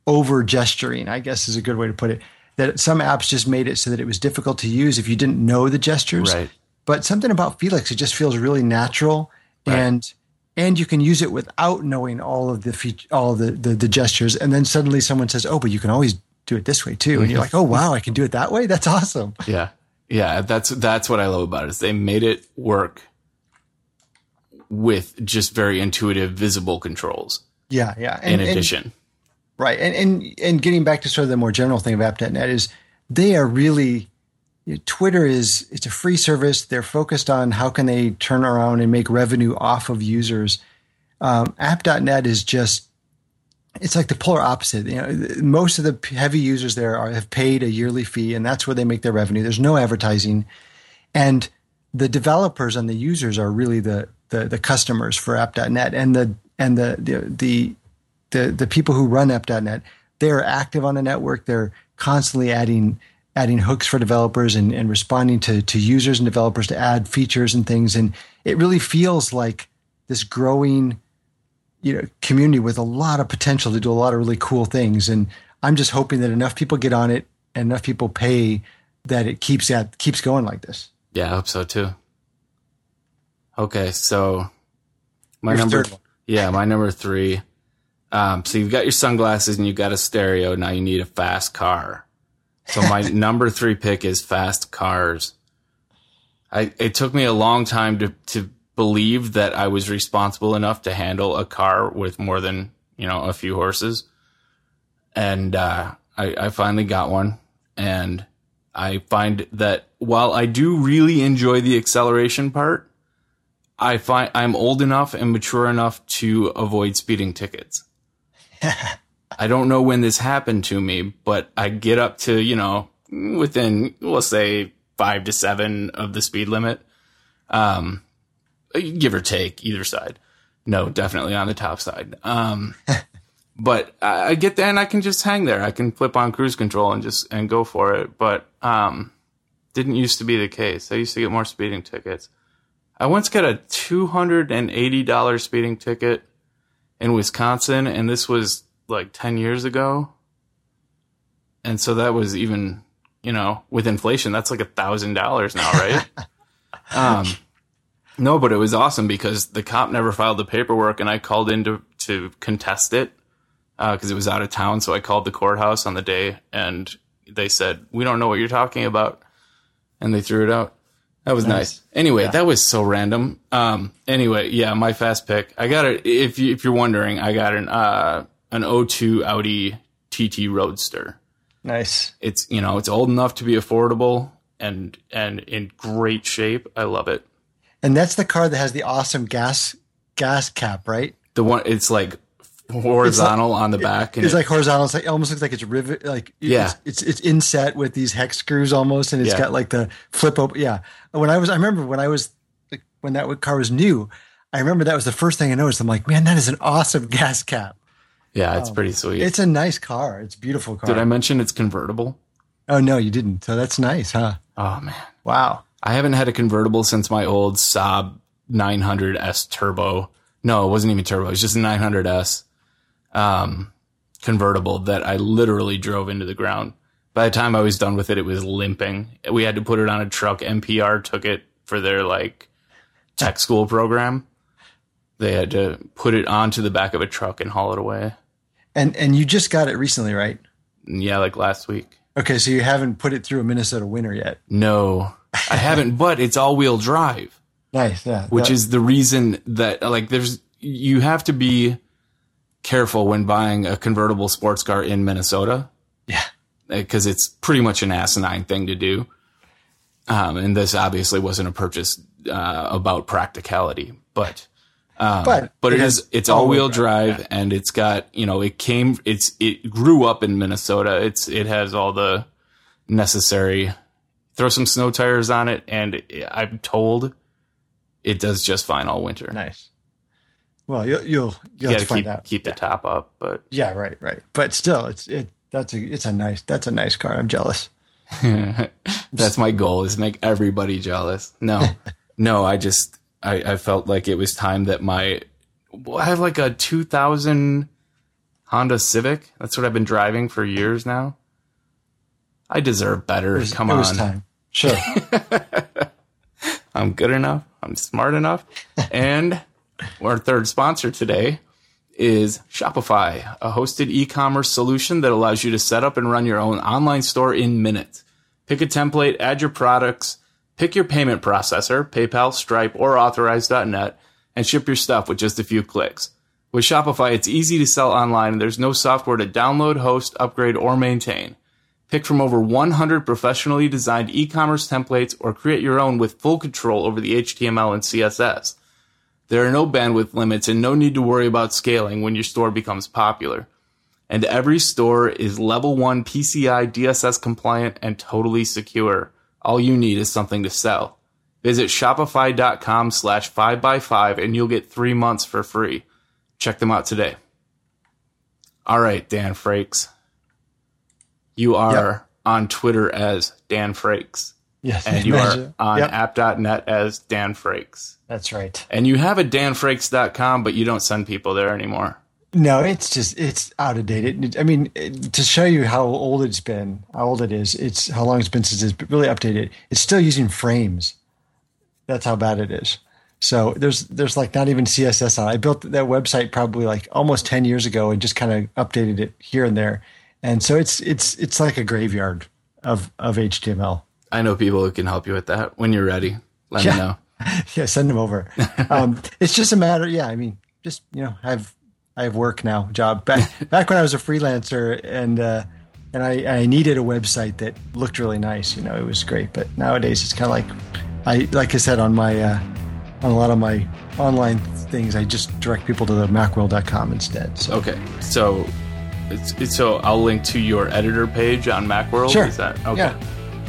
over gesturing. I guess is a good way to put it. That some apps just made it so that it was difficult to use if you didn't know the gestures. Right. But something about Felix, it just feels really natural Right. and and you can use it without knowing all of the feat- all the, the the gestures. And then suddenly someone says, "Oh, but you can always do it this way too," and you're mm-hmm. like, "Oh, wow, I can do it that way. That's awesome." Yeah. Yeah, that's that's what I love about it. Is they made it work with just very intuitive, visible controls. Yeah, yeah. In And, and- addition, right, and and and getting back to sort of the more general thing of app.net is they are really you know, Twitter is it's a free service. They're focused on how can they turn around and make revenue off of users. Um, app.net is just it's like the polar opposite. You know, most of the heavy users there are have paid a yearly fee, and that's where they make their revenue. There's no advertising, and the developers and the users are really the the, the customers for app.net, and the and the the the the, the people who run app.net. They're active on the network. They're constantly adding adding hooks for developers and, and responding to to users and developers to add features and things. And it really feels like this growing you know community with a lot of potential to do a lot of really cool things and i'm just hoping that enough people get on it and enough people pay that it keeps at keeps going like this yeah, I hope so too. Okay, so my Your number, yeah, my number three. Um, so you've got your sunglasses and you've got a stereo. Now you need a fast car. So my number three pick is fast cars. I, it took me a long time to, to believe that I was responsible enough to handle a car with more than, you know, a few horses. And, uh, I, I finally got one and I find that while I do really enjoy the acceleration part, I find I'm old enough and mature enough to avoid speeding tickets. I don't know when this happened to me, but I get up to, you know, within, we'll say five to seven of the speed limit. Um, give or take either side. No, definitely on the top side. Um, but I I get there and I can just hang there. I can flip on cruise control and just, and go for it. But, um, didn't used to be the case. I used to get more speeding tickets. I once got a $280 speeding ticket in Wisconsin, and this was like 10 years ago. And so that was even, you know, with inflation, that's like a thousand dollars now, right? um, no, but it was awesome because the cop never filed the paperwork and I called in to, to contest it because it was out of town. So I called the courthouse on the day and they said, we don't know what you're talking about. And they threw it out. That was nice. Anyway, that was so random. Um, anyway, yeah, my fast pick. I got it. If you, if you're wondering, I got an, uh, an O2 Audi TT Roadster. nice It's, you know, it's old enough to be affordable and, and in great shape. I love it. and that's the car that has the awesome gas gas cap right The one, it's like horizontal on the back. And it's it- like horizontal it's like, it almost looks like it's rivet like Yeah. it's, it's it's inset with these hex screws almost and it's Yeah. got like the flip open yeah when i was i remember when i was like when that car was new i remember that was the first thing i noticed i'm like man that is an awesome gas cap yeah, it's pretty sweet. It's a nice car. It's a beautiful car. Did I mention it's convertible? oh no, you didn't. So that's nice, huh? Oh man. Wow. I haven't had a convertible since my old Saab 900S turbo. No, it wasn't even turbo. It was just a 900S um, convertible that I literally drove into the ground. By the time I was done with it, it was limping. We had to put it on a truck. NPR took it for their like tech school program. They had to put it onto the back of a truck and haul it away. And and you just got it recently, right? Yeah, like last week. Okay, so you haven't put it through a Minnesota winter yet. No, I haven't, but it's all wheel drive, Nice, yeah. which That- is the reason that like there's you have to be careful when buying a convertible sports car in Minnesota yeah. because it's pretty much an asinine thing to do. Um, and this obviously wasn't a purchase uh, about practicality, but um, But but it it is it's all wheel drive, drive and it's got you know it came it's it grew up in Minnesota. It's it has all the necessary. Throw some snow tires on it, and I'm told it does just fine all winter. Nice. Well, you'll you'll You you'll got have to to find keep out. keep the top up, but Yeah, right, right. But still, it's it. That's a it's a nice that's a nice car. I'm jealous. That's my goal is make everybody jealous. No, no, I just, I, I felt like it was time that my, I have like a 2000 Honda Civic. That's what I've been driving for years now. I deserve better. Was, Come on. time. Sure. I'm good enough. I'm smart enough. and our third sponsor today is Shopify, a hosted e-commerce solution that allows you to set up and run your own online store in minutes. Pick a template, add your products, pick your payment processor, PayPal, Stripe, or Authorize.net, and ship your stuff with just a few clicks. With Shopify, it's easy to sell online and there's no software to download, host, upgrade, or maintain. Pick from over 100 professionally designed e-commerce templates or create your own with full control over the HTML and CSS. There are no bandwidth limits and no need to worry about scaling when your store becomes popular. And every store is level 1 PCI DSS compliant and totally secure. All you need is something to sell. Visit shopify.com slash 5x5 and you'll get 3 months for free. Check them out today. All right, Dan Frakes. You are on Twitter as Dan Frakes. Yes. And you imagine. are on Yep, app.net as Dan Frakes. That's right. And you have a danfrakes.com, but you don't send people there anymore. No, it's just it's out of date. It, I mean, it- to show you how old it's been, how old it is, it's how long it's been since it's really updated. It's still using frames. That's how bad it is. So there's there's like not even CSS on. it. I built that website probably like almost ten years ago and just kind of updated it here and there. And so it's it's it's like a graveyard of of HTML. I know people who can help you with that when you're ready. Let Yeah. me know. yeah, send them over. Um, it's just a matter. Yeah, I mean, just you know, have I have work now, job. Back back when I was a freelancer and uh, and I, I needed a website that looked really nice. You know, it was great. But nowadays, it's kind of like I like I said on my uh, on a lot of my online things, I just direct people to the macworld.com instead. So Okay. So it's, it's so I'll link to your editor page on Macworld. sure, Is that okay? yeah,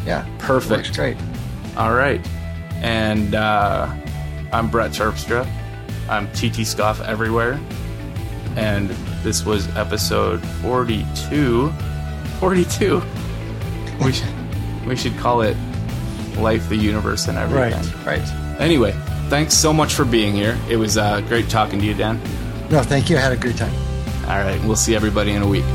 yeah, Perfect. Works great. All right. And uh, I'm Brett Terpstra. I'm ttscoff everywhere. And this was episode 42. 42. We should, we should call it Life, the Universe, and Everything. Right, right. Anyway, thanks so much for being here. It was uh, great talking to you, Dan. No, thank you. I had a great time. All right. We'll see everybody in a week.